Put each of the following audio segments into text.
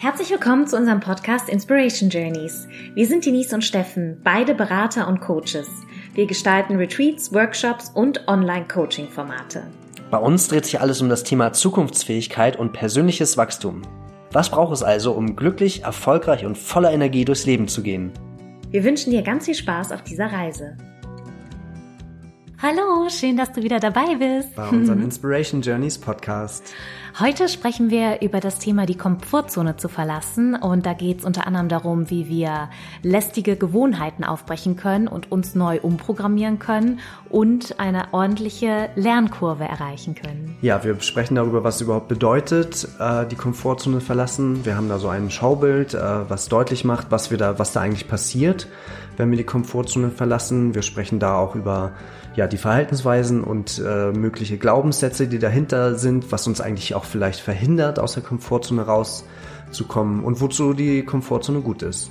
Herzlich willkommen zu unserem Podcast Inspiration Journeys. Wir sind Denise und Steffen, beide Berater und Coaches. Wir gestalten Retreats, Workshops und Online-Coaching-Formate. Bei uns dreht sich alles um das Thema Zukunftsfähigkeit und persönliches Wachstum. Was braucht es also, um glücklich, erfolgreich und voller Energie durchs Leben zu gehen? Wir wünschen dir ganz viel Spaß auf dieser Reise. Hallo, schön, dass du wieder dabei bist. Bei unserem Inspiration Journeys Podcast. Heute sprechen wir über das Thema, die Komfortzone zu verlassen. Und da geht es unter anderem darum, wie wir lästige Gewohnheiten aufbrechen können und uns neu umprogrammieren können und eine ordentliche Lernkurve erreichen können. Ja, wir sprechen darüber, was es überhaupt bedeutet, äh, die Komfortzone verlassen. Wir haben da so ein Schaubild, äh, was deutlich macht, was wir da, was da eigentlich passiert, wenn wir die Komfortzone verlassen. Wir sprechen da auch über ja, die Verhaltensweisen und äh, mögliche Glaubenssätze, die dahinter sind, was uns eigentlich auch vielleicht verhindert, aus der Komfortzone rauszukommen und wozu die Komfortzone gut ist.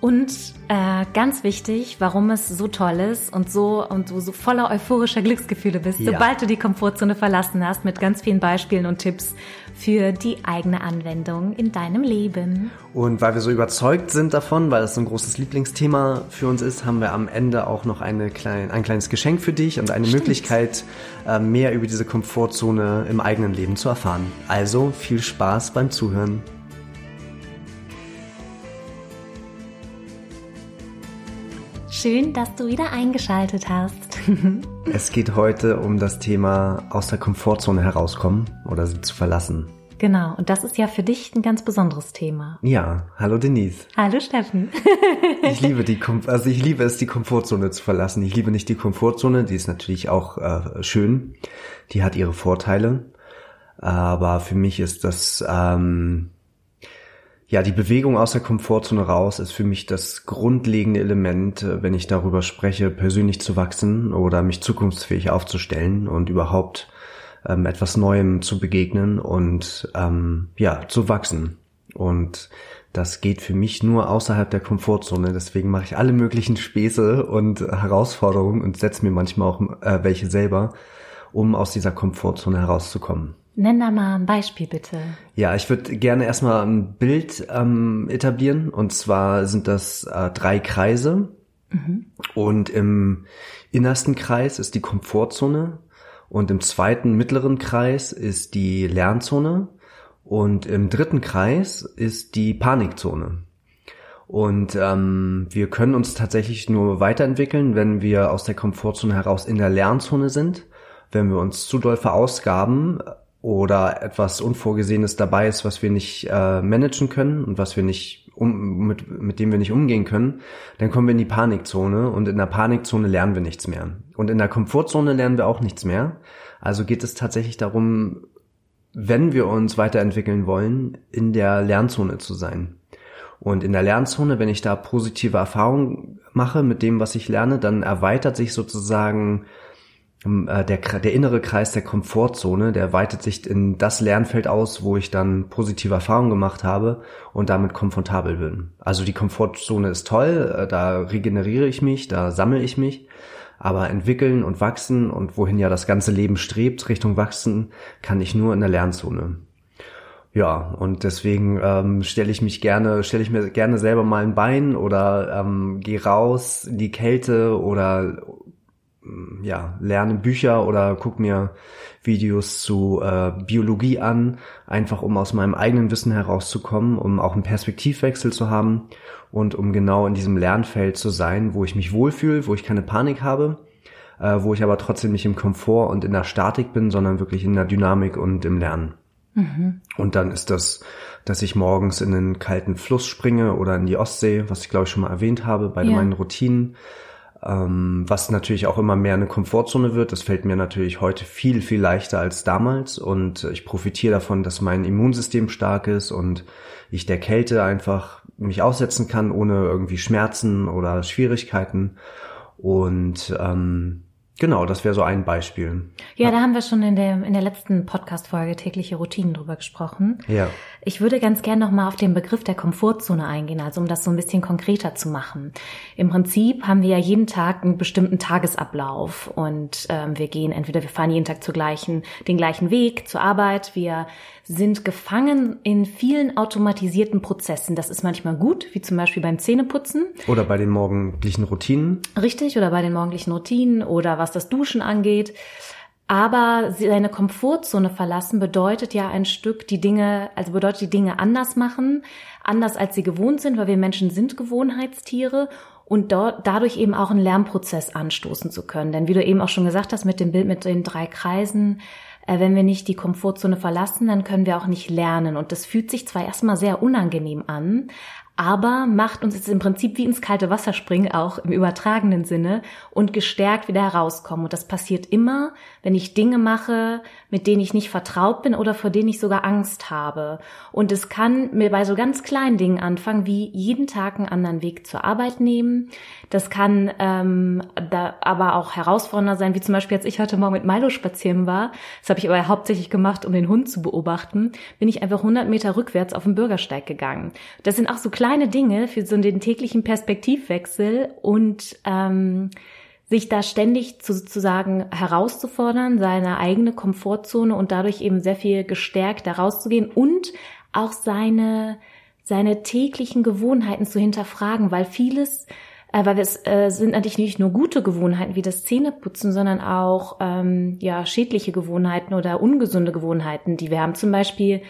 Und äh, ganz wichtig, warum es so toll ist und so und du so voller euphorischer Glücksgefühle bist, ja. sobald du die Komfortzone verlassen hast, mit ganz vielen Beispielen und Tipps für die eigene Anwendung in deinem Leben. Und weil wir so überzeugt sind davon, weil das so ein großes Lieblingsthema für uns ist, haben wir am Ende auch noch eine klein, ein kleines Geschenk für dich und eine Stimmt. Möglichkeit, äh, mehr über diese Komfortzone im eigenen Leben zu erfahren. Also viel Spaß beim Zuhören. Schön, dass du wieder eingeschaltet hast. es geht heute um das Thema aus der Komfortzone herauskommen oder sie zu verlassen. Genau, und das ist ja für dich ein ganz besonderes Thema. Ja, hallo Denise. Hallo Steffen. ich liebe die, also ich liebe es, die Komfortzone zu verlassen. Ich liebe nicht die Komfortzone, die ist natürlich auch äh, schön, die hat ihre Vorteile, aber für mich ist das ähm, ja, die Bewegung aus der Komfortzone raus ist für mich das grundlegende Element, äh, wenn ich darüber spreche, persönlich zu wachsen oder mich zukunftsfähig aufzustellen und überhaupt ähm, etwas Neuem zu begegnen und ähm, ja, zu wachsen. Und das geht für mich nur außerhalb der Komfortzone. Deswegen mache ich alle möglichen Späße und Herausforderungen und setze mir manchmal auch äh, welche selber, um aus dieser Komfortzone herauszukommen. Nenn da mal ein Beispiel bitte. Ja, ich würde gerne erstmal ein Bild ähm, etablieren. Und zwar sind das äh, drei Kreise. Mhm. Und im innersten Kreis ist die Komfortzone. Und im zweiten mittleren Kreis ist die Lernzone. Und im dritten Kreis ist die Panikzone. Und ähm, wir können uns tatsächlich nur weiterentwickeln, wenn wir aus der Komfortzone heraus in der Lernzone sind. Wenn wir uns zu doll verausgaben, oder etwas Unvorgesehenes dabei ist, was wir nicht äh, managen können und was wir nicht um, mit, mit dem wir nicht umgehen können, dann kommen wir in die Panikzone und in der Panikzone lernen wir nichts mehr. Und in der Komfortzone lernen wir auch nichts mehr. Also geht es tatsächlich darum, wenn wir uns weiterentwickeln wollen, in der Lernzone zu sein. Und in der Lernzone, wenn ich da positive Erfahrungen mache mit dem, was ich lerne, dann erweitert sich sozusagen der, der innere Kreis der Komfortzone, der weitet sich in das Lernfeld aus, wo ich dann positive Erfahrungen gemacht habe und damit komfortabel bin. Also die Komfortzone ist toll, äh, da regeneriere ich mich, da sammle ich mich, aber entwickeln und wachsen und wohin ja das ganze Leben strebt, Richtung Wachsen, kann ich nur in der Lernzone. Ja, und deswegen ähm, stelle ich mich gerne, stelle ich mir gerne selber mal ein Bein oder ähm, gehe raus in die Kälte oder ja, lerne Bücher oder guck mir Videos zu äh, Biologie an, einfach um aus meinem eigenen Wissen herauszukommen, um auch einen Perspektivwechsel zu haben und um genau in diesem Lernfeld zu sein, wo ich mich wohlfühle, wo ich keine Panik habe, äh, wo ich aber trotzdem nicht im Komfort und in der Statik bin, sondern wirklich in der Dynamik und im Lernen. Mhm. Und dann ist das, dass ich morgens in den kalten Fluss springe oder in die Ostsee, was ich glaube ich schon mal erwähnt habe bei ja. meinen Routinen was natürlich auch immer mehr eine Komfortzone wird. Das fällt mir natürlich heute viel, viel leichter als damals und ich profitiere davon, dass mein Immunsystem stark ist und ich der Kälte einfach mich aussetzen kann, ohne irgendwie Schmerzen oder Schwierigkeiten. Und ähm, Genau, das wäre so ein Beispiel. Ja, da haben wir schon in der, in der letzten Podcast-Folge tägliche Routinen drüber gesprochen. Ja. Ich würde ganz gern nochmal auf den Begriff der Komfortzone eingehen, also um das so ein bisschen konkreter zu machen. Im Prinzip haben wir ja jeden Tag einen bestimmten Tagesablauf und ähm, wir gehen entweder, wir fahren jeden Tag zur gleichen, den gleichen Weg zur Arbeit, wir sind gefangen in vielen automatisierten Prozessen. Das ist manchmal gut, wie zum Beispiel beim Zähneputzen. Oder bei den morgendlichen Routinen. Richtig, oder bei den morgendlichen Routinen oder was das Duschen angeht. Aber seine Komfortzone verlassen bedeutet ja ein Stück die Dinge, also bedeutet die Dinge anders machen, anders als sie gewohnt sind, weil wir Menschen sind Gewohnheitstiere und dort, dadurch eben auch einen Lernprozess anstoßen zu können. Denn wie du eben auch schon gesagt hast mit dem Bild mit den drei Kreisen, äh, wenn wir nicht die Komfortzone verlassen, dann können wir auch nicht lernen. Und das fühlt sich zwar erstmal sehr unangenehm an, aber macht uns jetzt im Prinzip wie ins kalte Wasser springen, auch im übertragenen Sinne, und gestärkt wieder herauskommen. Und das passiert immer, wenn ich Dinge mache, mit denen ich nicht vertraut bin oder vor denen ich sogar Angst habe. Und es kann mir bei so ganz kleinen Dingen anfangen, wie jeden Tag einen anderen Weg zur Arbeit nehmen. Das kann ähm, da aber auch herausfordernder sein, wie zum Beispiel, als ich heute Morgen mit Milo spazieren war. Das habe ich aber hauptsächlich gemacht, um den Hund zu beobachten. Bin ich einfach 100 Meter rückwärts auf den Bürgersteig gegangen. Das sind auch so kleine Dinge für so den täglichen Perspektivwechsel und ähm, sich da ständig sozusagen herauszufordern, seine eigene Komfortzone und dadurch eben sehr viel gestärkt da rauszugehen und auch seine, seine täglichen Gewohnheiten zu hinterfragen, weil vieles, äh, weil es äh, sind natürlich nicht nur gute Gewohnheiten wie das Zähneputzen, sondern auch ähm, ja schädliche Gewohnheiten oder ungesunde Gewohnheiten, die wir haben. Zum Beispiel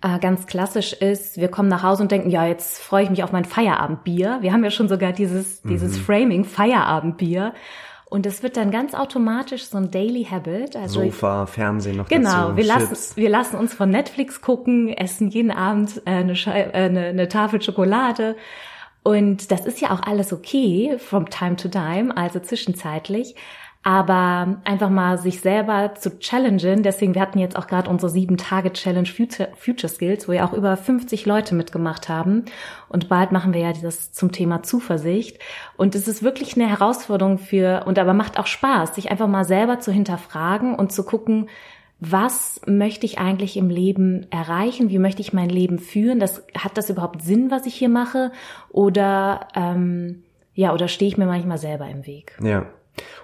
ganz klassisch ist, wir kommen nach Hause und denken, ja, jetzt freue ich mich auf mein Feierabendbier. Wir haben ja schon sogar dieses, mhm. dieses Framing Feierabendbier. Und es wird dann ganz automatisch so ein Daily Habit. Also Sofa, Fernsehen noch Genau, dazu, wir lassen, wir lassen uns von Netflix gucken, essen jeden Abend äh, eine, Schei äh, eine, eine Tafel Schokolade. Und das ist ja auch alles okay, from time to time, also zwischenzeitlich aber einfach mal sich selber zu challengen. Deswegen, wir hatten jetzt auch gerade unsere sieben Tage Challenge Future, Future Skills, wo ja auch über 50 Leute mitgemacht haben. Und bald machen wir ja das zum Thema Zuversicht. Und es ist wirklich eine Herausforderung für, und aber macht auch Spaß, sich einfach mal selber zu hinterfragen und zu gucken, was möchte ich eigentlich im Leben erreichen? Wie möchte ich mein Leben führen? Das, hat das überhaupt Sinn, was ich hier mache? Oder, ähm, ja, oder stehe ich mir manchmal selber im Weg? Ja.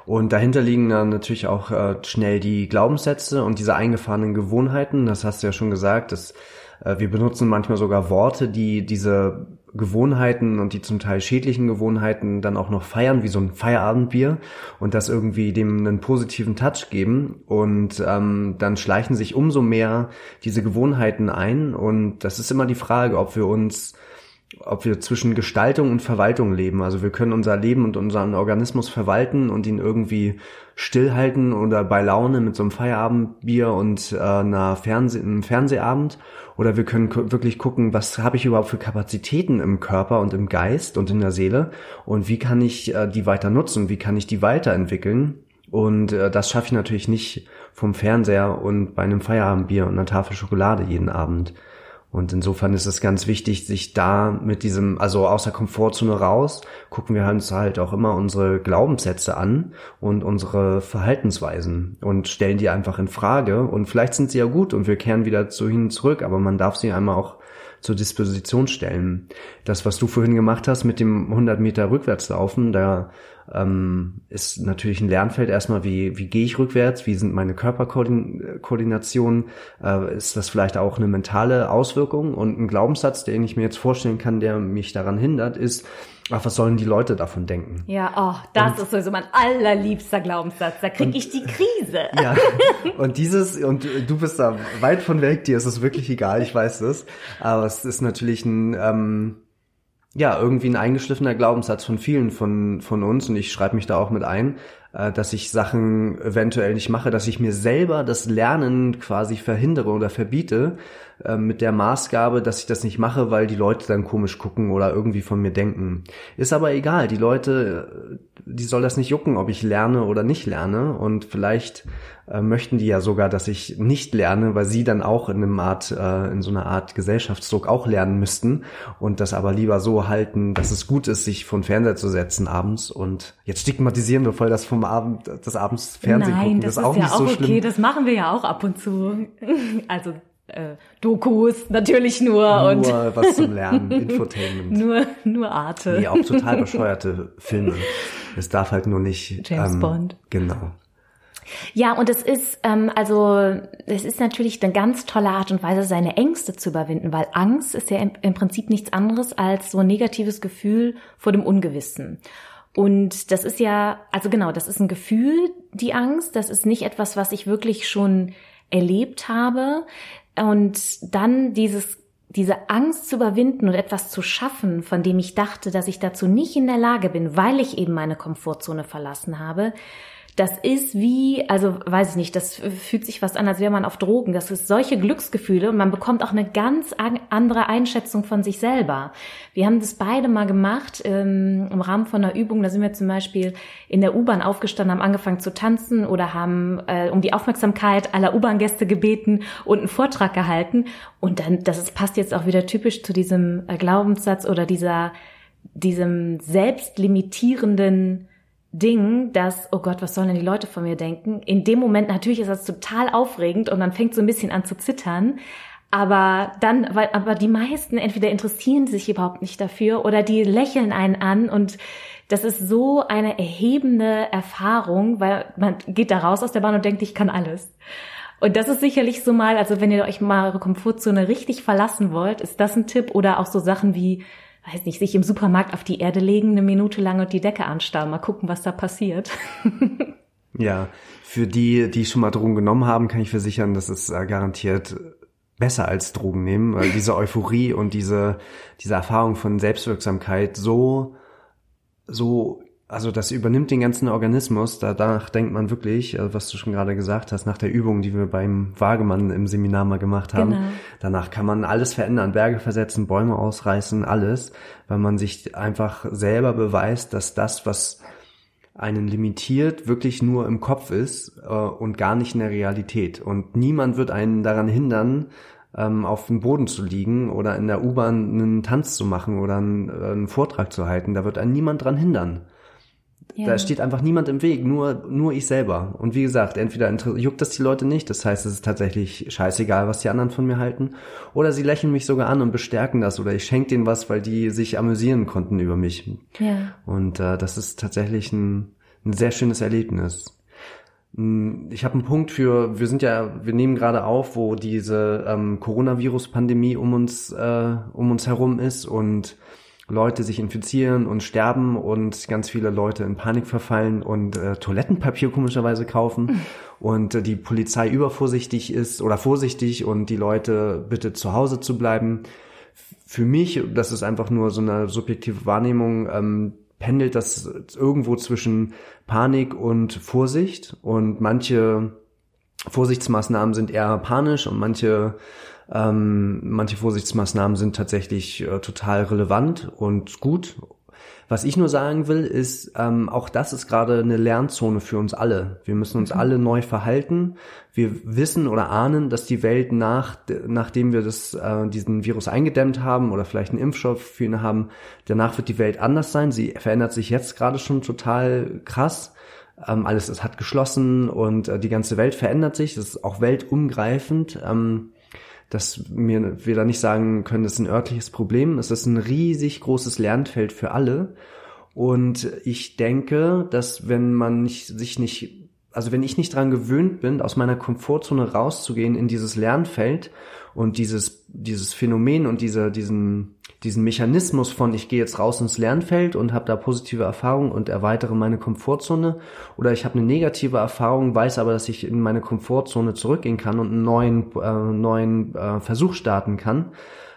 Und dahinter liegen dann natürlich auch äh, schnell die Glaubenssätze und diese eingefahrenen Gewohnheiten. Das hast du ja schon gesagt, dass äh, wir benutzen manchmal sogar Worte, die diese Gewohnheiten und die zum Teil schädlichen Gewohnheiten dann auch noch feiern, wie so ein Feierabendbier und das irgendwie dem einen positiven Touch geben. Und ähm, dann schleichen sich umso mehr diese Gewohnheiten ein. Und das ist immer die Frage, ob wir uns ob wir zwischen Gestaltung und Verwaltung leben. Also wir können unser Leben und unseren Organismus verwalten und ihn irgendwie stillhalten oder bei Laune mit so einem Feierabendbier und äh, einer Fernseh einem Fernsehabend. Oder wir können wirklich gucken, was habe ich überhaupt für Kapazitäten im Körper und im Geist und in der Seele und wie kann ich äh, die weiter nutzen, wie kann ich die weiterentwickeln. Und äh, das schaffe ich natürlich nicht vom Fernseher und bei einem Feierabendbier und einer Tafel Schokolade jeden Abend. Und insofern ist es ganz wichtig, sich da mit diesem, also aus der Komfortzone raus, gucken wir uns halt auch immer unsere Glaubenssätze an und unsere Verhaltensweisen und stellen die einfach in Frage. Und vielleicht sind sie ja gut und wir kehren wieder zu ihnen zurück, aber man darf sie einmal auch zur Disposition stellen. Das, was du vorhin gemacht hast mit dem 100 Meter Rückwärtslaufen, da ähm, ist natürlich ein Lernfeld erstmal, wie, wie gehe ich rückwärts, wie sind meine Körperkoordinationen, äh, ist das vielleicht auch eine mentale Auswirkung und ein Glaubenssatz, den ich mir jetzt vorstellen kann, der mich daran hindert, ist, ach, was sollen die Leute davon denken? Ja, oh, das und, ist sowieso mein allerliebster Glaubenssatz. Da kriege ich die Krise. Ja, und dieses, und du bist da weit von weg, dir ist es wirklich egal, ich weiß das. Aber es ist natürlich ein, ähm, ja, irgendwie ein eingeschliffener Glaubenssatz von vielen von, von uns und ich schreibe mich da auch mit ein, dass ich Sachen eventuell nicht mache, dass ich mir selber das Lernen quasi verhindere oder verbiete, äh, mit der Maßgabe, dass ich das nicht mache, weil die Leute dann komisch gucken oder irgendwie von mir denken. Ist aber egal, die Leute, die soll das nicht jucken, ob ich lerne oder nicht lerne. Und vielleicht äh, möchten die ja sogar, dass ich nicht lerne, weil sie dann auch in einem Art, äh, in so einer Art Gesellschaftsdruck auch lernen müssten. Und das aber lieber so halten, dass es gut ist, sich vor den Fernseher zu setzen abends und jetzt stigmatisieren wir voll das vom Abend, das abends Fernsehen Nein, gucken, das, das ist auch ja nicht auch so okay, schlimm. das machen wir ja auch ab und zu. Also äh, Dokus, natürlich nur. Nur und was zum Lernen, Infotainment. nur, nur Arte. Nee, auch total bescheuerte Filme. Es darf halt nur nicht. James ähm, Bond. Genau. Ja, und es ist, ähm, also, es ist natürlich eine ganz tolle Art und Weise, seine Ängste zu überwinden, weil Angst ist ja im, im Prinzip nichts anderes als so ein negatives Gefühl vor dem Ungewissen. Und das ist ja, also genau, das ist ein Gefühl, die Angst. Das ist nicht etwas, was ich wirklich schon erlebt habe. Und dann dieses, diese Angst zu überwinden und etwas zu schaffen, von dem ich dachte, dass ich dazu nicht in der Lage bin, weil ich eben meine Komfortzone verlassen habe, das ist wie, also weiß ich nicht, das fühlt sich was an, als wäre man auf Drogen. Das ist solche Glücksgefühle und man bekommt auch eine ganz andere Einschätzung von sich selber. Wir haben das beide mal gemacht ähm, im Rahmen von einer Übung. Da sind wir zum Beispiel in der U-Bahn aufgestanden, haben angefangen zu tanzen oder haben äh, um die Aufmerksamkeit aller U-Bahn-Gäste gebeten und einen Vortrag gehalten. Und dann, das ist, passt jetzt auch wieder typisch zu diesem äh, Glaubenssatz oder dieser diesem selbstlimitierenden Ding, dass, oh Gott, was sollen denn die Leute von mir denken? In dem Moment natürlich ist das total aufregend und man fängt so ein bisschen an zu zittern. Aber dann, weil, aber die meisten entweder interessieren sich überhaupt nicht dafür oder die lächeln einen an und das ist so eine erhebende Erfahrung, weil man geht da raus aus der Bahn und denkt, ich kann alles. Und das ist sicherlich so mal, also wenn ihr euch mal eure Komfortzone richtig verlassen wollt, ist das ein Tipp oder auch so Sachen wie, weiß nicht, sich im Supermarkt auf die Erde legen, eine Minute lang und die Decke anstarren, mal gucken, was da passiert. ja, für die, die schon mal Drogen genommen haben, kann ich versichern, dass es äh, garantiert besser als Drogen nehmen, weil diese Euphorie und diese, diese Erfahrung von Selbstwirksamkeit so, so also das übernimmt den ganzen Organismus. Da, danach denkt man wirklich, also was du schon gerade gesagt hast, nach der Übung, die wir beim Wagemann im Seminar mal gemacht haben, genau. danach kann man alles verändern, Berge versetzen, Bäume ausreißen, alles, weil man sich einfach selber beweist, dass das, was einen limitiert, wirklich nur im Kopf ist äh, und gar nicht in der Realität. Und niemand wird einen daran hindern, ähm, auf dem Boden zu liegen oder in der U-Bahn einen Tanz zu machen oder einen, äh, einen Vortrag zu halten. Da wird einen niemand dran hindern. Ja. Da steht einfach niemand im Weg, nur, nur ich selber. Und wie gesagt, entweder juckt das die Leute nicht, das heißt, es ist tatsächlich scheißegal, was die anderen von mir halten, oder sie lächeln mich sogar an und bestärken das, oder ich schenke denen was, weil die sich amüsieren konnten über mich. Ja. Und äh, das ist tatsächlich ein, ein sehr schönes Erlebnis. Hm, ich habe einen Punkt für, wir sind ja, wir nehmen gerade auf, wo diese ähm, Coronavirus-Pandemie um uns, äh, um uns herum ist und Leute sich infizieren und sterben und ganz viele Leute in Panik verfallen und äh, Toilettenpapier komischerweise kaufen und äh, die Polizei übervorsichtig ist oder vorsichtig und die Leute bitte zu Hause zu bleiben. Für mich, das ist einfach nur so eine subjektive Wahrnehmung, ähm, pendelt das irgendwo zwischen Panik und Vorsicht und manche Vorsichtsmaßnahmen sind eher panisch und manche ähm, manche Vorsichtsmaßnahmen sind tatsächlich äh, total relevant und gut. Was ich nur sagen will, ist, ähm, auch das ist gerade eine Lernzone für uns alle. Wir müssen uns mhm. alle neu verhalten. Wir wissen oder ahnen, dass die Welt nach, nachdem wir das, äh, diesen Virus eingedämmt haben oder vielleicht einen Impfstoff für ihn haben, danach wird die Welt anders sein. Sie verändert sich jetzt gerade schon total krass. Ähm, alles ist, hat geschlossen und äh, die ganze Welt verändert sich. Das ist auch weltumgreifend. Ähm, dass wir, wir da nicht sagen können, das ist ein örtliches Problem. Es ist ein riesig großes Lernfeld für alle. Und ich denke, dass wenn man nicht, sich nicht, also wenn ich nicht dran gewöhnt bin, aus meiner Komfortzone rauszugehen in dieses Lernfeld und dieses, dieses Phänomen und diese, diesen, diesen Mechanismus von ich gehe jetzt raus ins Lernfeld und habe da positive Erfahrungen und erweitere meine Komfortzone oder ich habe eine negative Erfahrung, weiß aber, dass ich in meine Komfortzone zurückgehen kann und einen neuen, äh, neuen äh, Versuch starten kann.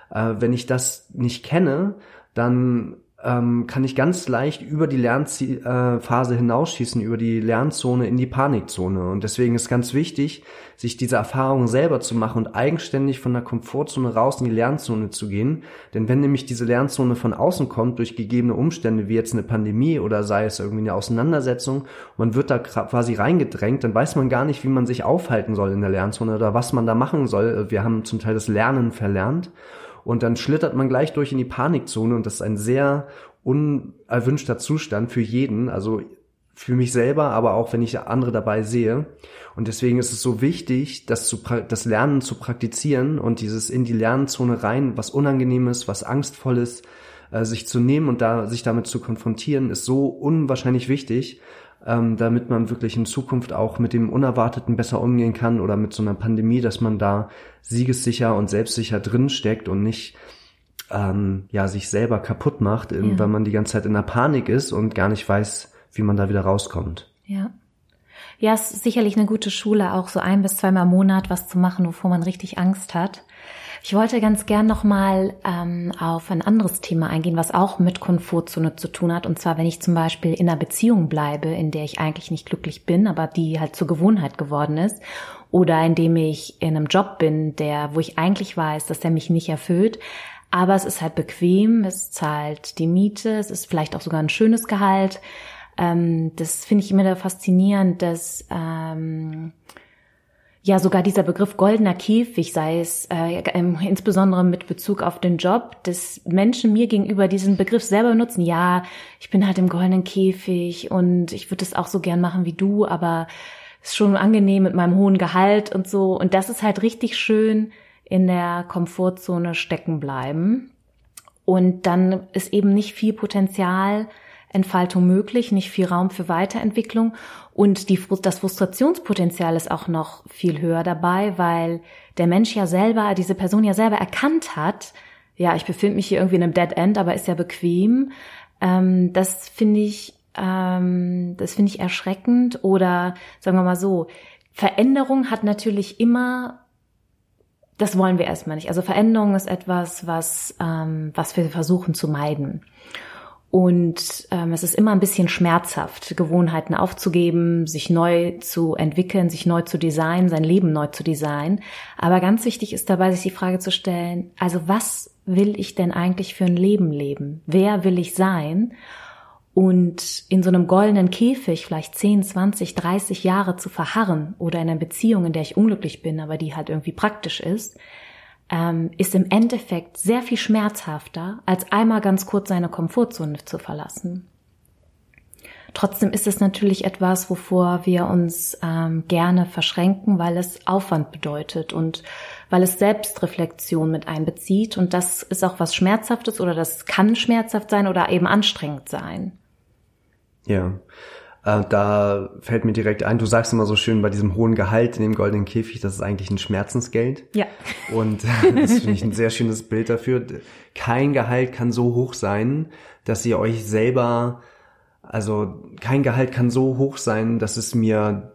Äh, wenn ich das nicht kenne, dann ähm, kann ich ganz leicht über die Lernphase äh, hinausschießen, über die Lernzone in die Panikzone. Und deswegen ist ganz wichtig, sich diese Erfahrung selber zu machen und eigenständig von der Komfortzone raus in die Lernzone zu gehen. Denn wenn nämlich diese Lernzone von außen kommt, durch gegebene Umstände, wie jetzt eine Pandemie oder sei es irgendwie eine Auseinandersetzung, man wird da quasi reingedrängt, dann weiß man gar nicht, wie man sich aufhalten soll in der Lernzone oder was man da machen soll. Wir haben zum Teil das Lernen verlernt. Und dann schlittert man gleich durch in die Panikzone und das ist ein sehr unerwünschter Zustand für jeden. Also für mich selber, aber auch wenn ich andere dabei sehe. Und deswegen ist es so wichtig, das, zu, das Lernen zu praktizieren und dieses in die Lernzone rein, was Unangenehmes, was Angstvolles, äh, sich zu nehmen und da sich damit zu konfrontieren, ist so unwahrscheinlich wichtig, ähm, damit man wirklich in Zukunft auch mit dem Unerwarteten besser umgehen kann oder mit so einer Pandemie, dass man da siegessicher und selbstsicher drin steckt und nicht ähm, ja sich selber kaputt macht, ja. weil man die ganze Zeit in der Panik ist und gar nicht weiß, wie man da wieder rauskommt. Ja. Ja, es ist sicherlich eine gute Schule, auch so ein bis zweimal im Monat was zu machen, wovor man richtig Angst hat. Ich wollte ganz gern nochmal ähm, auf ein anderes Thema eingehen, was auch mit Komfortzone zu tun hat. Und zwar, wenn ich zum Beispiel in einer Beziehung bleibe, in der ich eigentlich nicht glücklich bin, aber die halt zur Gewohnheit geworden ist. Oder indem ich in einem Job bin, der, wo ich eigentlich weiß, dass der mich nicht erfüllt. Aber es ist halt bequem, es zahlt die Miete, es ist vielleicht auch sogar ein schönes Gehalt. Ähm, das finde ich immer da faszinierend, dass ähm, ja sogar dieser Begriff goldener Käfig, sei es äh, insbesondere mit Bezug auf den Job, dass Menschen mir gegenüber diesen Begriff selber benutzen. Ja, ich bin halt im goldenen Käfig und ich würde es auch so gern machen wie du, aber es ist schon angenehm mit meinem hohen Gehalt und so. Und das ist halt richtig schön in der Komfortzone stecken bleiben. Und dann ist eben nicht viel Potenzial Entfaltung möglich, nicht viel Raum für Weiterentwicklung und die, das Frustrationspotenzial ist auch noch viel höher dabei, weil der Mensch ja selber, diese Person ja selber erkannt hat, ja, ich befinde mich hier irgendwie in einem Dead End, aber ist ja bequem. Ähm, das finde ich, ähm, das finde ich erschreckend oder sagen wir mal so, Veränderung hat natürlich immer das wollen wir erstmal nicht. Also Veränderung ist etwas, was, ähm, was wir versuchen zu meiden. Und ähm, es ist immer ein bisschen schmerzhaft, Gewohnheiten aufzugeben, sich neu zu entwickeln, sich neu zu designen, sein Leben neu zu designen. Aber ganz wichtig ist dabei, sich die Frage zu stellen, also was will ich denn eigentlich für ein Leben leben? Wer will ich sein? Und in so einem goldenen Käfig vielleicht 10, 20, 30 Jahre zu verharren oder in einer Beziehung, in der ich unglücklich bin, aber die halt irgendwie praktisch ist, ähm, ist im Endeffekt sehr viel schmerzhafter, als einmal ganz kurz seine Komfortzone zu verlassen. Trotzdem ist es natürlich etwas, wovor wir uns ähm, gerne verschränken, weil es Aufwand bedeutet und weil es Selbstreflexion mit einbezieht. Und das ist auch was Schmerzhaftes oder das kann schmerzhaft sein oder eben anstrengend sein. Ja, äh, da fällt mir direkt ein, du sagst immer so schön bei diesem hohen Gehalt in dem goldenen Käfig, das ist eigentlich ein Schmerzensgeld. Ja. Und das finde ich ein sehr schönes Bild dafür. Kein Gehalt kann so hoch sein, dass ihr euch selber, also kein Gehalt kann so hoch sein, dass es mir,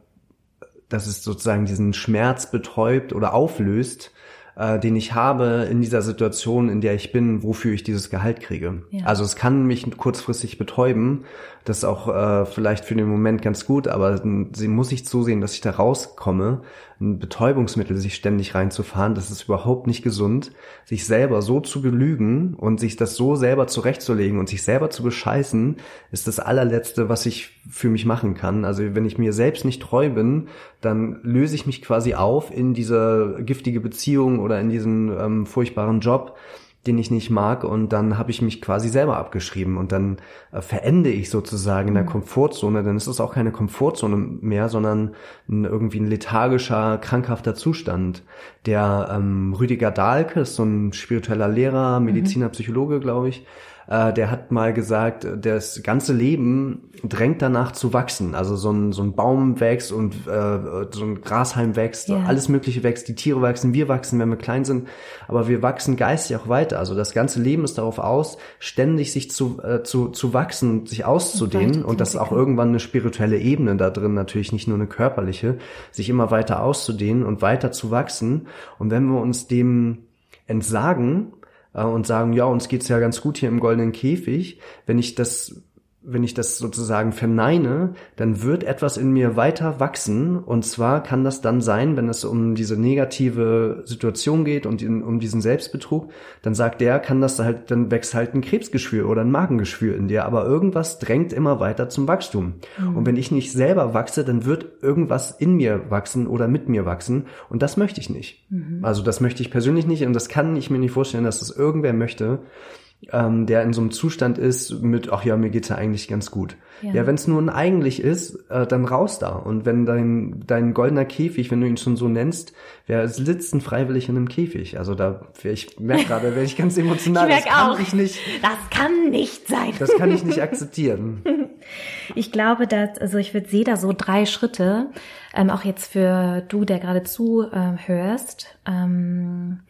dass es sozusagen diesen Schmerz betäubt oder auflöst, äh, den ich habe in dieser Situation, in der ich bin, wofür ich dieses Gehalt kriege. Ja. Also es kann mich kurzfristig betäuben. Das ist auch äh, vielleicht für den Moment ganz gut, aber sie muss ich zusehen, dass ich da rauskomme ein Betäubungsmittel sich ständig reinzufahren, das ist überhaupt nicht gesund. Sich selber so zu belügen und sich das so selber zurechtzulegen und sich selber zu bescheißen, ist das allerletzte, was ich für mich machen kann. Also wenn ich mir selbst nicht treu bin, dann löse ich mich quasi auf in diese giftige Beziehung oder in diesen ähm, furchtbaren Job den ich nicht mag und dann habe ich mich quasi selber abgeschrieben und dann äh, verende ich sozusagen in der mhm. Komfortzone, dann ist es auch keine Komfortzone mehr, sondern ein, irgendwie ein lethargischer, krankhafter Zustand. Der ähm, Rüdiger Dahlke ist so ein spiritueller Lehrer, Mediziner, Psychologe, glaube ich, äh, der hat mal gesagt, das ganze Leben drängt danach zu wachsen. Also so ein, so ein Baum wächst und äh, so ein Grashalm wächst, yeah. alles Mögliche wächst, die Tiere wachsen, wir wachsen, wenn wir klein sind, aber wir wachsen geistig auch weiter. Also das ganze Leben ist darauf aus, ständig sich zu, äh, zu, zu wachsen, sich auszudehnen und, und das ist auch irgendwann eine spirituelle Ebene da drin, natürlich nicht nur eine körperliche, sich immer weiter auszudehnen und weiter zu wachsen. Und wenn wir uns dem entsagen, und sagen, ja, uns geht's ja ganz gut hier im goldenen Käfig, wenn ich das wenn ich das sozusagen verneine, dann wird etwas in mir weiter wachsen. Und zwar kann das dann sein, wenn es um diese negative Situation geht und um diesen Selbstbetrug, dann sagt der, kann das halt, dann wächst halt ein Krebsgeschwür oder ein Magengeschwür in dir. Aber irgendwas drängt immer weiter zum Wachstum. Mhm. Und wenn ich nicht selber wachse, dann wird irgendwas in mir wachsen oder mit mir wachsen. Und das möchte ich nicht. Mhm. Also das möchte ich persönlich nicht und das kann ich mir nicht vorstellen, dass das irgendwer möchte. Ähm, der in so einem Zustand ist mit, ach ja, mir geht's ja eigentlich ganz gut. Ja, ja wenn es nur ein eigentlich ist, äh, dann raus da. Und wenn dein, dein goldener Käfig, wenn du ihn schon so nennst, wer sitzt denn freiwillig in einem Käfig? Also da, ich merke gerade, werde ich ganz emotional. ich merke auch. Ich nicht, das kann nicht sein. Das kann ich nicht akzeptieren. Ich glaube, dass, also ich würde sehe da so drei Schritte, ähm, auch jetzt für du, der gerade zuhörst. Äh, ähm,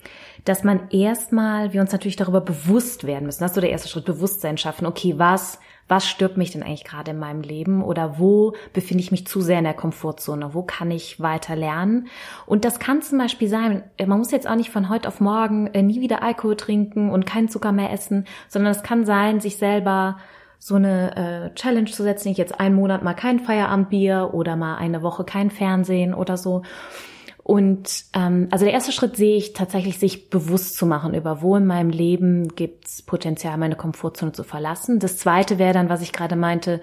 dass man erstmal, wir uns natürlich darüber bewusst werden müssen. Das ist so der erste Schritt, Bewusstsein schaffen. Okay, was, was stört mich denn eigentlich gerade in meinem Leben? Oder wo befinde ich mich zu sehr in der Komfortzone? Wo kann ich weiter lernen? Und das kann zum Beispiel sein, man muss jetzt auch nicht von heute auf morgen äh, nie wieder Alkohol trinken und keinen Zucker mehr essen, sondern es kann sein, sich selber so eine äh, Challenge zu setzen, ich jetzt einen Monat mal kein Feierabendbier oder mal eine Woche kein Fernsehen oder so. Und ähm, also der erste Schritt sehe ich tatsächlich, sich bewusst zu machen über wo in meinem Leben gibt es Potenzial, meine Komfortzone zu verlassen. Das zweite wäre dann, was ich gerade meinte,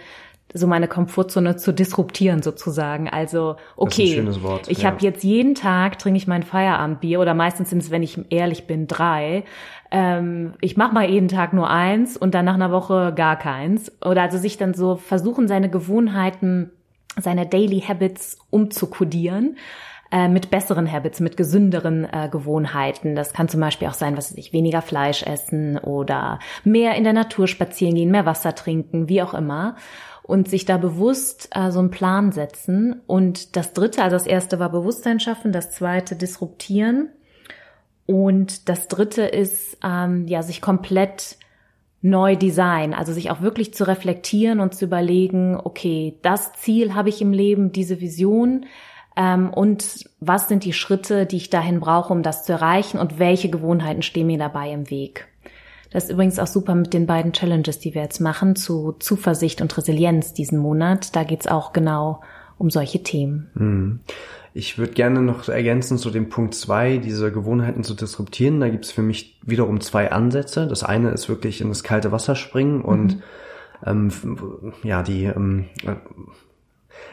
so meine Komfortzone zu disruptieren sozusagen. Also okay, Wort, ich ja. habe jetzt jeden Tag trinke ich mein Feierabendbier oder meistens sind es, wenn ich ehrlich bin, drei. Ähm, ich mache mal jeden Tag nur eins und dann nach einer Woche gar keins. Oder also sich dann so versuchen, seine Gewohnheiten, seine Daily Habits umzukodieren äh, mit besseren Habits, mit gesünderen äh, Gewohnheiten. Das kann zum Beispiel auch sein, was ich weniger Fleisch essen oder mehr in der Natur spazieren gehen, mehr Wasser trinken, wie auch immer. Und sich da bewusst äh, so einen Plan setzen. Und das dritte, also das erste war Bewusstsein schaffen, das zweite disruptieren. Und das dritte ist, ähm, ja, sich komplett neu design, also sich auch wirklich zu reflektieren und zu überlegen, okay, das Ziel habe ich im Leben, diese Vision, und was sind die Schritte, die ich dahin brauche, um das zu erreichen und welche Gewohnheiten stehen mir dabei im Weg. Das ist übrigens auch super mit den beiden Challenges, die wir jetzt machen, zu Zuversicht und Resilienz diesen Monat. Da geht's auch genau um solche Themen. Mhm. Ich würde gerne noch ergänzen zu dem Punkt zwei, diese Gewohnheiten zu disruptieren. Da gibt's für mich wiederum zwei Ansätze. Das eine ist wirklich in das kalte Wasser springen und mhm. ähm, ja, die ähm,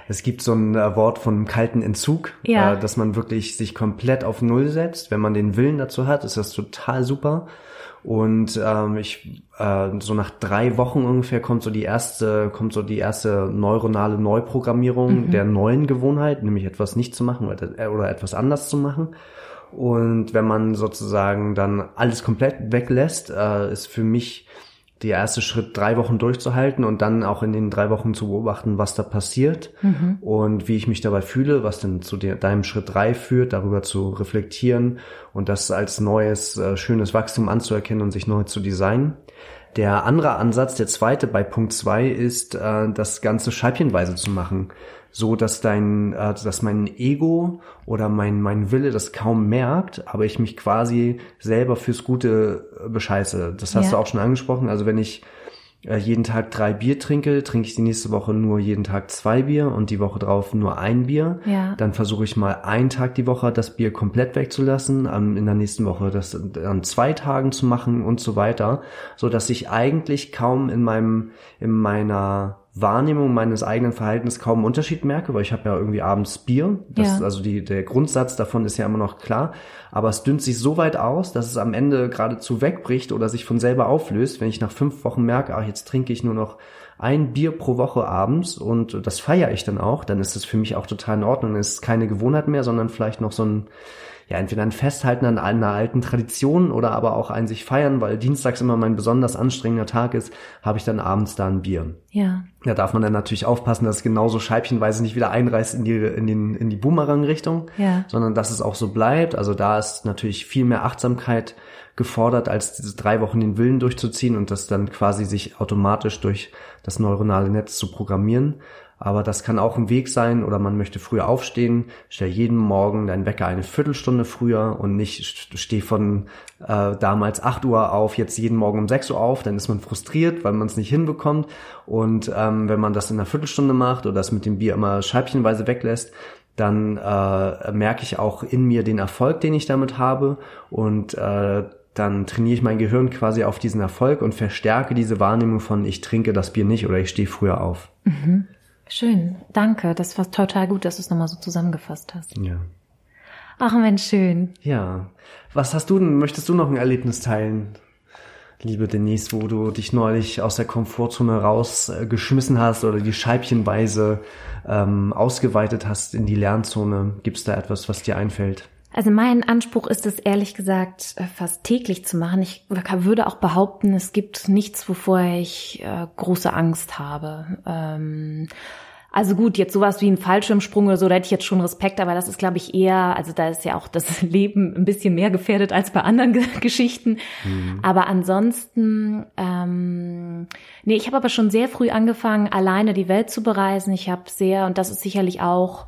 es gibt so ein äh, Wort von kalten Entzug, ja. äh, dass man wirklich sich komplett auf Null setzt. Wenn man den Willen dazu hat, ist das total super. Und ähm, ich äh, so nach drei Wochen ungefähr kommt so die erste kommt so die erste neuronale Neuprogrammierung mhm. der neuen Gewohnheit, nämlich etwas nicht zu machen oder, äh, oder etwas anders zu machen. Und wenn man sozusagen dann alles komplett weglässt, äh, ist für mich der erste Schritt, drei Wochen durchzuhalten und dann auch in den drei Wochen zu beobachten, was da passiert mhm. und wie ich mich dabei fühle, was denn zu der, deinem Schritt drei führt, darüber zu reflektieren und das als neues, äh, schönes Wachstum anzuerkennen und sich neu zu designen. Der andere Ansatz, der zweite bei Punkt zwei, ist, äh, das Ganze scheibchenweise zu machen so dass dein, äh, dass mein Ego oder mein, mein Wille das kaum merkt, aber ich mich quasi selber fürs Gute äh, bescheiße. Das hast ja. du auch schon angesprochen. Also wenn ich äh, jeden Tag drei Bier trinke, trinke ich die nächste Woche nur jeden Tag zwei Bier und die Woche drauf nur ein Bier. Ja. Dann versuche ich mal einen Tag die Woche das Bier komplett wegzulassen, in der nächsten Woche das an zwei Tagen zu machen und so weiter, so dass ich eigentlich kaum in meinem in meiner Wahrnehmung meines eigenen Verhaltens kaum einen Unterschied merke, weil ich habe ja irgendwie abends Bier. Das, ja. Also die, der Grundsatz davon ist ja immer noch klar. Aber es dünnt sich so weit aus, dass es am Ende geradezu wegbricht oder sich von selber auflöst, wenn ich nach fünf Wochen merke, ach, jetzt trinke ich nur noch ein Bier pro Woche abends und das feiere ich dann auch, dann ist es für mich auch total in Ordnung. Es ist keine Gewohnheit mehr, sondern vielleicht noch so ein ja, entweder ein Festhalten an einer alten Tradition oder aber auch ein sich feiern, weil dienstags immer mein besonders anstrengender Tag ist, habe ich dann abends da ein Bier. Ja. Da darf man dann natürlich aufpassen, dass es genauso scheibchenweise nicht wieder einreißt in die, in den, in die Boomerang-Richtung, ja. sondern dass es auch so bleibt. Also da ist natürlich viel mehr Achtsamkeit gefordert, als diese drei Wochen den Willen durchzuziehen und das dann quasi sich automatisch durch das neuronale Netz zu programmieren. Aber das kann auch ein Weg sein oder man möchte früher aufstehen. Stell jeden Morgen deinen Wecker eine Viertelstunde früher und nicht steh von äh, damals 8 Uhr auf, jetzt jeden Morgen um 6 Uhr auf. Dann ist man frustriert, weil man es nicht hinbekommt. Und ähm, wenn man das in einer Viertelstunde macht oder das mit dem Bier immer scheibchenweise weglässt, dann äh, merke ich auch in mir den Erfolg, den ich damit habe. Und äh, dann trainiere ich mein Gehirn quasi auf diesen Erfolg und verstärke diese Wahrnehmung von ich trinke das Bier nicht oder ich stehe früher auf. Mhm. Schön, danke. Das war total gut, dass du es nochmal so zusammengefasst hast. Ja. Ach Mensch, schön. Ja. Was hast du denn? Möchtest du noch ein Erlebnis teilen? liebe Denise, wo du dich neulich aus der Komfortzone rausgeschmissen hast oder die scheibchenweise ähm, ausgeweitet hast in die Lernzone. Gibt es da etwas, was dir einfällt? Also mein Anspruch ist es ehrlich gesagt äh, fast täglich zu machen. Ich würde auch behaupten, es gibt nichts, wovor ich äh, große Angst habe. Ähm, also gut, jetzt sowas wie ein Fallschirmsprung oder so, da hätte ich jetzt schon Respekt, aber das ist, glaube ich, eher, also da ist ja auch das Leben ein bisschen mehr gefährdet als bei anderen Geschichten. Mhm. Aber ansonsten, ähm, nee, ich habe aber schon sehr früh angefangen, alleine die Welt zu bereisen. Ich habe sehr, und das ist sicherlich auch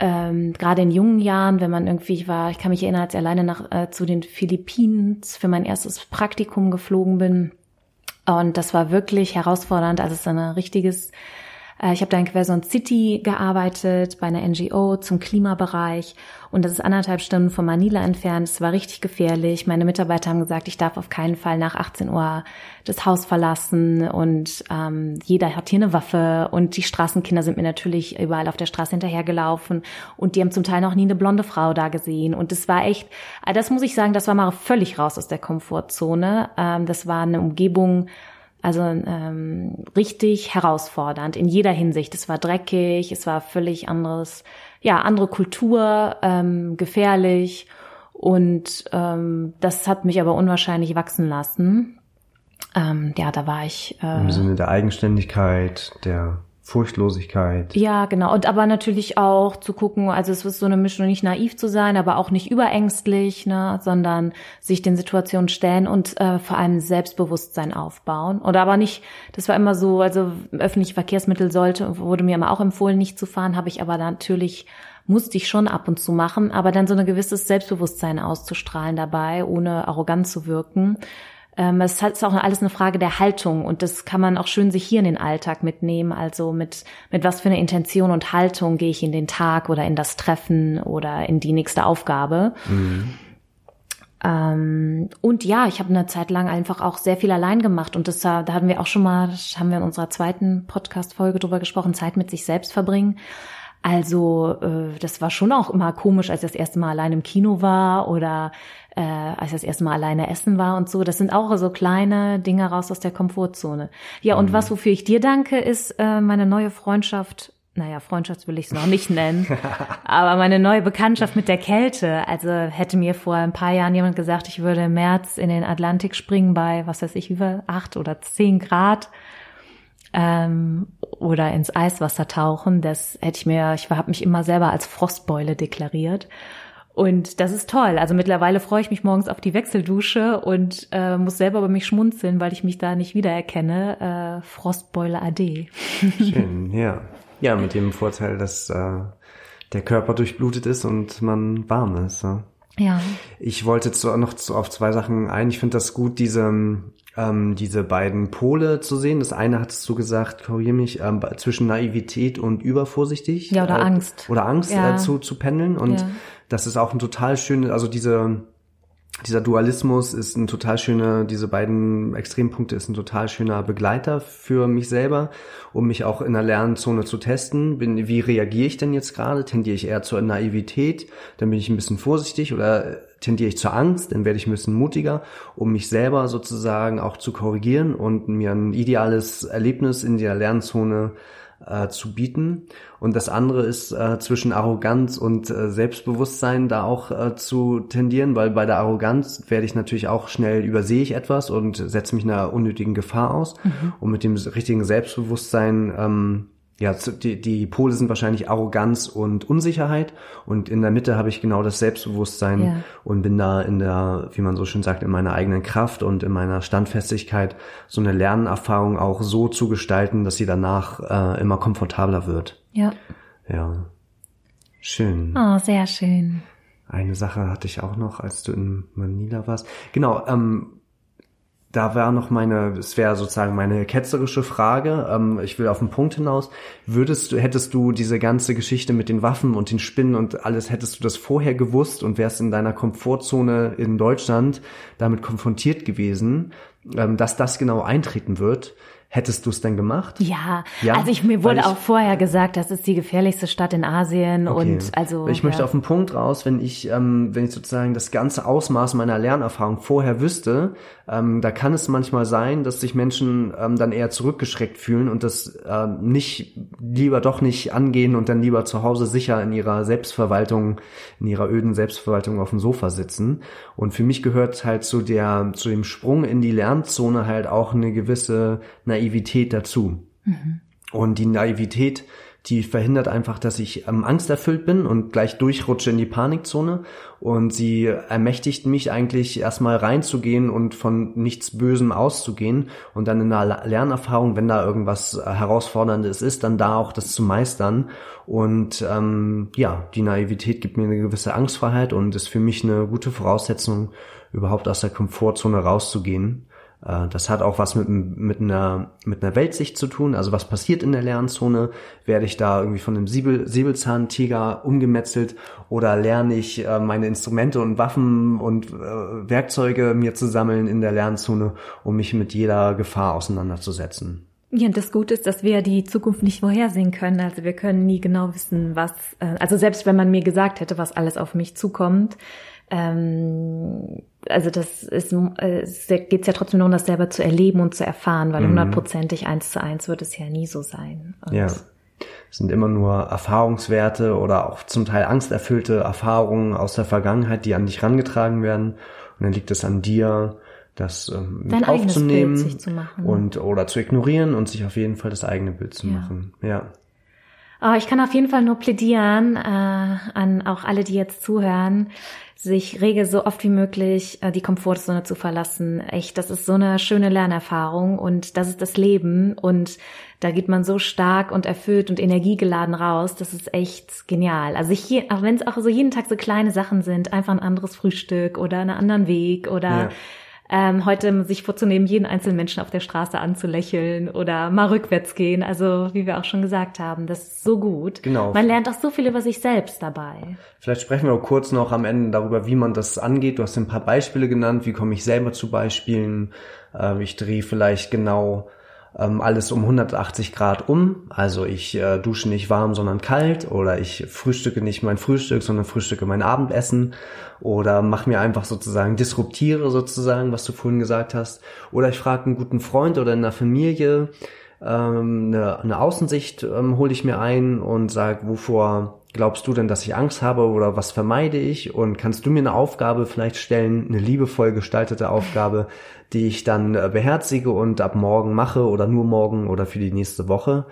ähm, gerade in jungen Jahren, wenn man irgendwie, ich war, ich kann mich erinnern, als ich alleine nach äh, zu den Philippinen für mein erstes Praktikum geflogen bin. Und das war wirklich herausfordernd. Also es ist ein richtiges ich habe da in Querson City gearbeitet, bei einer NGO zum Klimabereich und das ist anderthalb Stunden von Manila entfernt. Es war richtig gefährlich. Meine Mitarbeiter haben gesagt, ich darf auf keinen Fall nach 18 Uhr das Haus verlassen und ähm, jeder hat hier eine Waffe und die Straßenkinder sind mir natürlich überall auf der Straße hinterhergelaufen und die haben zum Teil noch nie eine blonde Frau da gesehen und das war echt, äh, das muss ich sagen, das war mal völlig raus aus der Komfortzone. Ähm, das war eine Umgebung, also ähm, richtig herausfordernd in jeder Hinsicht. Es war dreckig, es war völlig anderes, ja, andere Kultur, ähm, gefährlich. Und ähm, das hat mich aber unwahrscheinlich wachsen lassen. Ähm, ja, da war ich. Äh, Im Sinne der Eigenständigkeit, der Furchtlosigkeit. Ja, genau. Und aber natürlich auch zu gucken, also es ist so eine Mischung, nicht naiv zu sein, aber auch nicht überängstlich, ne, sondern sich den Situationen stellen und äh, vor allem Selbstbewusstsein aufbauen. Oder aber nicht, das war immer so, also öffentliche Verkehrsmittel sollte, wurde mir immer auch empfohlen, nicht zu fahren, habe ich aber natürlich musste ich schon ab und zu machen, aber dann so ein gewisses Selbstbewusstsein auszustrahlen dabei, ohne arrogant zu wirken es ist auch alles eine Frage der Haltung und das kann man auch schön sich hier in den Alltag mitnehmen. Also mit, mit was für eine Intention und Haltung gehe ich in den Tag oder in das Treffen oder in die nächste Aufgabe. Mhm. Ähm, und ja, ich habe eine Zeit lang einfach auch sehr viel allein gemacht und das da hatten wir auch schon mal, haben wir in unserer zweiten Podcast-Folge drüber gesprochen, Zeit mit sich selbst verbringen. Also äh, das war schon auch immer komisch, als ich das erste Mal allein im Kino war oder äh, als ich das erste Mal alleine essen war und so. Das sind auch so kleine Dinge raus aus der Komfortzone. Ja, und mhm. was, wofür ich dir danke, ist äh, meine neue Freundschaft naja, Freundschaft will ich es noch nicht nennen, aber meine neue Bekanntschaft mit der Kälte. Also hätte mir vor ein paar Jahren jemand gesagt, ich würde im März in den Atlantik springen bei, was weiß ich, über acht oder zehn Grad ähm, oder ins Eiswasser tauchen. Das hätte ich mir, ich habe mich immer selber als Frostbeule deklariert. Und das ist toll. Also mittlerweile freue ich mich morgens auf die Wechseldusche und äh, muss selber über mich schmunzeln, weil ich mich da nicht wiedererkenne. Äh, Frostbeule AD. Schön, ja. Ja, mit dem Vorteil, dass äh, der Körper durchblutet ist und man warm ist. Ja. ja. Ich wollte jetzt noch zu, auf zwei Sachen ein. Ich finde das gut, diese ähm, diese beiden Pole zu sehen. Das eine hattest du gesagt, korrigier mich, ähm, zwischen Naivität und übervorsichtig. Ja, oder äh, Angst. Oder Angst ja. äh, zu, zu pendeln. Und ja das ist auch ein total schönes, also diese, dieser Dualismus ist ein total schöner, diese beiden Extrempunkte ist ein total schöner Begleiter für mich selber, um mich auch in der Lernzone zu testen. Bin, wie reagiere ich denn jetzt gerade? Tendiere ich eher zur Naivität? Dann bin ich ein bisschen vorsichtig oder tendiere ich zur Angst? Dann werde ich ein bisschen mutiger, um mich selber sozusagen auch zu korrigieren und mir ein ideales Erlebnis in der Lernzone äh, zu bieten. Und das andere ist äh, zwischen Arroganz und äh, Selbstbewusstsein da auch äh, zu tendieren, weil bei der Arroganz werde ich natürlich auch schnell übersehe ich etwas und setze mich einer unnötigen Gefahr aus. Mhm. Und mit dem richtigen Selbstbewusstsein ähm, ja, die, die Pole sind wahrscheinlich Arroganz und Unsicherheit und in der Mitte habe ich genau das Selbstbewusstsein ja. und bin da in der, wie man so schön sagt, in meiner eigenen Kraft und in meiner Standfestigkeit so eine Lernerfahrung auch so zu gestalten, dass sie danach äh, immer komfortabler wird. Ja. Ja. Schön. Oh, sehr schön. Eine Sache hatte ich auch noch, als du in Manila warst. Genau, ähm, da war noch meine, es wäre sozusagen meine ketzerische Frage. Ähm, ich will auf den Punkt hinaus. Würdest du, hättest du diese ganze Geschichte mit den Waffen und den Spinnen und alles, hättest du das vorher gewusst und wärst in deiner Komfortzone in Deutschland damit konfrontiert gewesen, ähm, dass das genau eintreten wird? Hättest du es denn gemacht? Ja, ja? also ich, mir wurde ich, auch vorher gesagt, das ist die gefährlichste Stadt in Asien okay. und also. Ich möchte auf den Punkt raus, wenn ich, ähm, wenn ich sozusagen das ganze Ausmaß meiner Lernerfahrung vorher wüsste, ähm, da kann es manchmal sein, dass sich Menschen ähm, dann eher zurückgeschreckt fühlen und das ähm, nicht lieber doch nicht angehen und dann lieber zu Hause sicher in ihrer Selbstverwaltung, in ihrer öden Selbstverwaltung auf dem Sofa sitzen. Und für mich gehört halt zu der, zu dem Sprung in die Lernzone halt auch eine gewisse Naivität dazu. Mhm. Und die Naivität, die verhindert einfach, dass ich ähm, angsterfüllt bin und gleich durchrutsche in die Panikzone. Und sie ermächtigt mich eigentlich erstmal reinzugehen und von nichts Bösem auszugehen und dann in einer Lernerfahrung, wenn da irgendwas äh, Herausforderndes ist, dann da auch das zu meistern. Und ähm, ja, die Naivität gibt mir eine gewisse Angstfreiheit und ist für mich eine gute Voraussetzung, überhaupt aus der Komfortzone rauszugehen. Äh, das hat auch was mit, mit, einer, mit einer Weltsicht zu tun. Also was passiert in der Lernzone? Werde ich da irgendwie von einem Säbel, Säbelzahntiger umgemetzelt oder lerne ich äh, meine Instrumente und Waffen und äh, Werkzeuge mir zu sammeln in der Lernzone, um mich mit jeder Gefahr auseinanderzusetzen? Ja, und das Gute ist, dass wir die Zukunft nicht vorhersehen können. Also wir können nie genau wissen, was, also selbst wenn man mir gesagt hätte, was alles auf mich zukommt, ähm, also das ist, es geht ja trotzdem nur um das selber zu erleben und zu erfahren, weil mhm. hundertprozentig eins zu eins wird es ja nie so sein. Und ja. Es sind immer nur Erfahrungswerte oder auch zum Teil angsterfüllte Erfahrungen aus der Vergangenheit, die an dich rangetragen werden. Und dann liegt es an dir, das ähm, mit aufzunehmen zu und oder zu ignorieren und sich auf jeden Fall das eigene Bild zu ja. machen. Ja. Oh, ich kann auf jeden Fall nur plädieren äh, an auch alle, die jetzt zuhören sich rege so oft wie möglich äh, die Komfortzone zu verlassen. Echt, das ist so eine schöne Lernerfahrung und das ist das Leben und da geht man so stark und erfüllt und energiegeladen raus. Das ist echt genial. Also ich, auch wenn es auch so jeden Tag so kleine Sachen sind, einfach ein anderes Frühstück oder einen anderen Weg oder ja ähm, heute sich vorzunehmen, jeden einzelnen Menschen auf der Straße anzulächeln oder mal rückwärts gehen. Also wie wir auch schon gesagt haben, das ist so gut. Genau. Man lernt auch so viel über sich selbst dabei. Vielleicht sprechen wir auch kurz noch am Ende darüber, wie man das angeht. Du hast ein paar Beispiele genannt. Wie komme ich selber zu Beispielen? Äh, ich drehe vielleicht genau ähm, alles um 180 Grad um. Also ich äh, dusche nicht warm, sondern kalt oder ich frühstücke nicht mein Frühstück, sondern frühstücke mein Abendessen oder mach mir einfach sozusagen, disruptiere sozusagen, was du vorhin gesagt hast. Oder ich frage einen guten Freund oder in der Familie, ähm, eine, eine Außensicht ähm, hole ich mir ein und sage, wovor glaubst du denn, dass ich Angst habe oder was vermeide ich? Und kannst du mir eine Aufgabe vielleicht stellen, eine liebevoll gestaltete Aufgabe, die ich dann äh, beherzige und ab morgen mache oder nur morgen oder für die nächste Woche?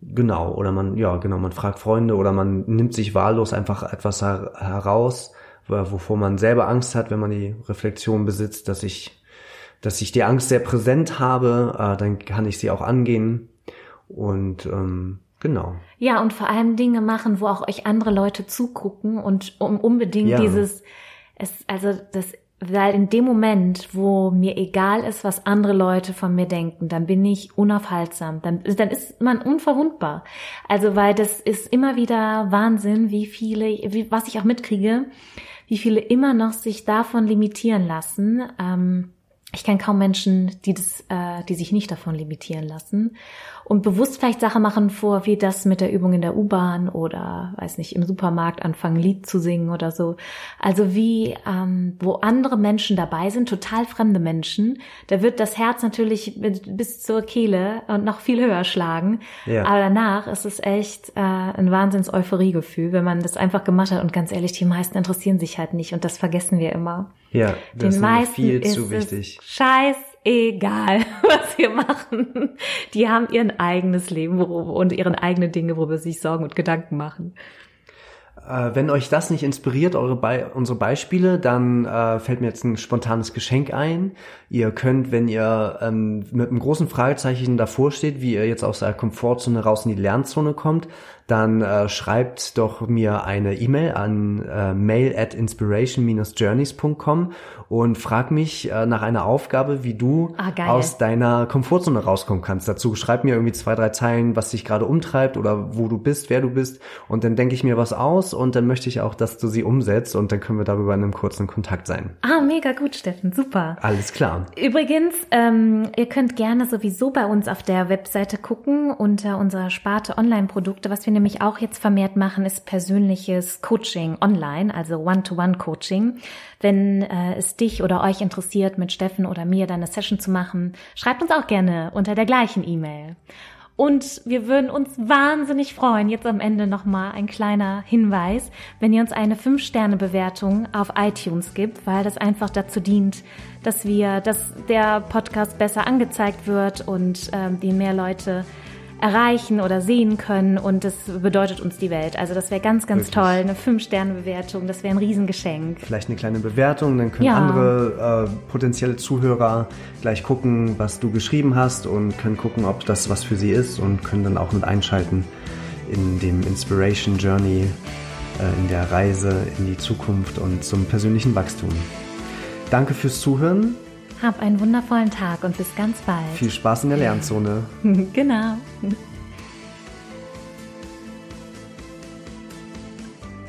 Genau, oder man, ja, genau, man fragt Freunde oder man nimmt sich wahllos einfach etwas her heraus, wovor man selber Angst hat, wenn man die Reflexion besitzt, dass ich, dass ich die Angst sehr präsent habe, äh, dann kann ich sie auch angehen und ähm, Genau. Ja, und vor allem Dinge machen, wo auch euch andere Leute zugucken und um unbedingt ja. dieses, es, also das, weil in dem Moment, wo mir egal ist, was andere Leute von mir denken, dann bin ich unaufhaltsam, dann, dann ist man unverwundbar. Also, weil das ist immer wieder Wahnsinn, wie viele, wie, was ich auch mitkriege, wie viele immer noch sich davon limitieren lassen. Ähm, ich kenne kaum Menschen, die das, äh, die sich nicht davon limitieren lassen und bewusst vielleicht Sachen machen vor, wie das mit der Übung in der U-Bahn oder, weiß nicht, im Supermarkt anfangen, Lied zu singen oder so. Also wie, ähm, wo andere Menschen dabei sind, total fremde Menschen, da wird das Herz natürlich bis zur Kehle und noch viel höher schlagen. Ja. Aber danach ist es echt äh, ein wahnsinns Euphoriegefühl, wenn man das einfach gemacht hat. Und ganz ehrlich, die meisten interessieren sich halt nicht und das vergessen wir immer. Ja, das Den ist viel zu wichtig. Scheiß egal, was wir machen. Die haben ihr eigenes Leben und ihre eigenen Dinge, worüber sie sich Sorgen und Gedanken machen. Äh, wenn euch das nicht inspiriert, eure Be unsere Beispiele, dann äh, fällt mir jetzt ein spontanes Geschenk ein. Ihr könnt, wenn ihr ähm, mit einem großen Fragezeichen davor steht, wie ihr jetzt aus der Komfortzone raus in die Lernzone kommt, dann äh, schreibt doch mir eine E-Mail an äh, mail at inspiration-journeys.com und frag mich äh, nach einer Aufgabe, wie du Ah, aus deiner Komfortzone rauskommen kannst. Dazu schreib mir irgendwie zwei, drei Zeilen, was dich gerade umtreibt oder wo du bist, wer du bist. Und dann denke ich mir was aus und dann möchte ich auch, dass du sie umsetzt und dann können wir darüber in einem kurzen Kontakt sein. Ah, mega gut, Steffen, super. Alles klar. Übrigens, ähm, ihr könnt gerne sowieso bei uns auf der Webseite gucken unter unserer Sparte Online-Produkte. Was wir nämlich auch jetzt vermehrt machen, ist persönliches Coaching online, also One-to-One-Coaching. Wenn äh, es dich oder euch interessiert, mit Steffen oder mir dann eine Session zu machen, schreibt uns auch gerne unter der gleichen E-Mail. Und wir würden uns wahnsinnig freuen, jetzt am Ende nochmal ein kleiner Hinweis, wenn ihr uns eine 5-Sterne-Bewertung auf iTunes gibt, weil das einfach dazu dient, dass wir, dass der Podcast besser angezeigt wird und ähm, die mehr Leute erreichen oder sehen können und das bedeutet uns die Welt. Also das wäre ganz, ganz Wirklich. toll. Eine 5-Sterne-Bewertung, das wäre ein Riesengeschenk. Vielleicht eine kleine Bewertung, dann können Ja. andere äh, potenzielle Zuhörer gleich gucken, was du geschrieben hast und können gucken, ob das was für sie ist und können dann auch mit einschalten in dem Inspiration Journey, äh, in der Reise in die Zukunft und zum persönlichen Wachstum. Danke fürs Zuhören. Hab einen wundervollen Tag und bis ganz bald. Viel Spaß in der Lernzone. genau.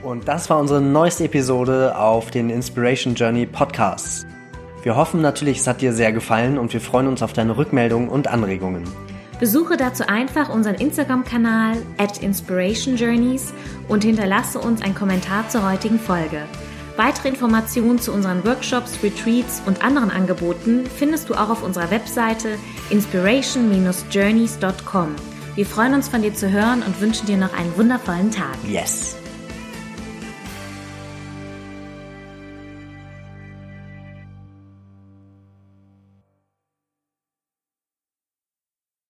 Und das war unsere neueste Episode auf den Inspiration Journey Podcasts. Wir hoffen natürlich, es hat dir sehr gefallen und wir freuen uns auf deine Rückmeldungen und Anregungen. Besuche dazu einfach unseren Instagram-Kanal at Inspiration Journeys und hinterlasse uns einen Kommentar zur heutigen Folge. Weitere Informationen zu unseren Workshops, Retreats und anderen Angeboten findest du auch auf unserer Webseite inspiration-journeys.com. Wir freuen uns von dir zu hören und wünschen dir noch einen wundervollen Tag. Yes!